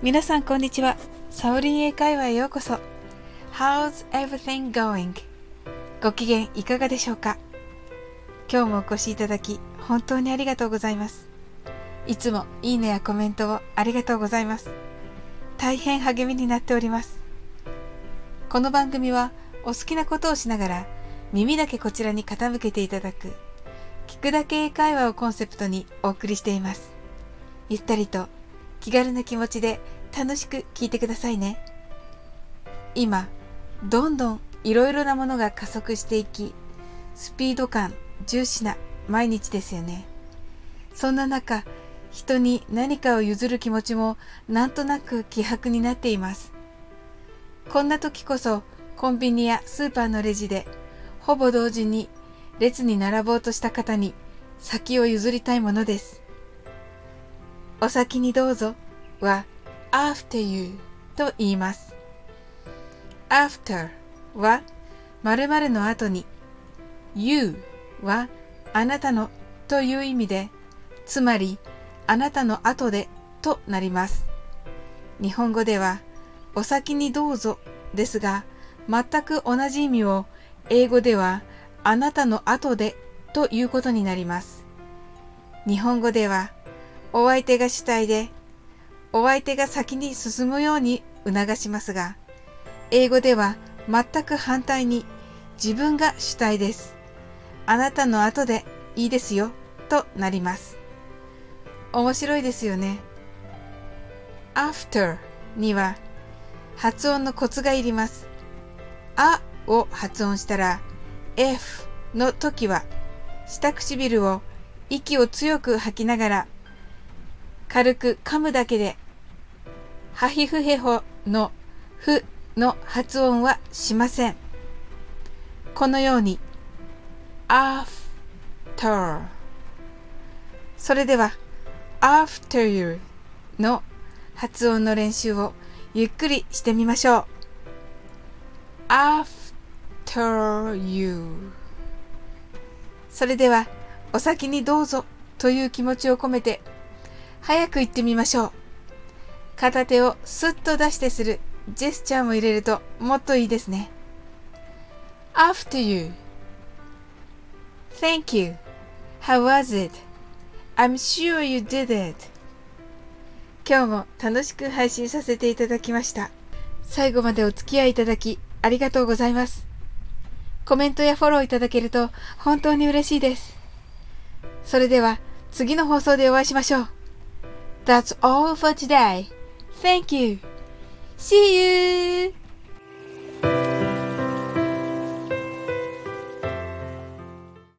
皆さんこんにちは。サオリン英会話へようこそ。How's everything going? ご機嫌いかがでしょうか？今日もお越しいただき本当にありがとうございます。いつもいいねやコメントをありがとうございます。大変励みになっております。この番組はお好きなことをしながら耳だけこちらに傾けていただく聞くだけ英会話をコンセプトにお送りしています。ゆったりと気軽な気持ちで楽しく聞いてくださいね。今、どんどんいろいろなものが加速していき、スピード感重視な毎日ですよね。そんな中、人に何かを譲る気持ちもなんとなく希薄になっています。こんな時こそコンビニやスーパーのレジでほぼ同時に列に並ぼうとした方に先を譲りたいものです。お先にどうぞは after you と言います。after は〇〇の後に you はあなたのという意味でつまりあなたの後でとなります。日本語ではお先にどうぞですが全く同じ意味を英語ではあなたの後でということになります。日本語ではお相手が主体で、お相手が先に進むように促しますが、英語では全く反対に自分が主体です。あなたの後でいいですよとなります。面白いですよね。after には発音のコツがいります。あを発音したら f の時は下唇を息を強く吐きながら軽く噛むだけで、ハヒフヘホのふの発音はしません。このように、after それでは after you の発音の練習をゆっくりしてみましょう。after you それではお先にどうぞという気持ちを込めて早く行ってみましょう。片手をスッと出してするジェスチャーも入れるともっといいですね。After you. Thank you. How was it? I'm sure you did it. 今日も楽しく配信させていただきました。最後までお付き合いいただきありがとうございます。コメントやフォローいただけると本当に嬉しいです。それでは次の放送でお会いしましょう。That's all for today. Thank you. See you.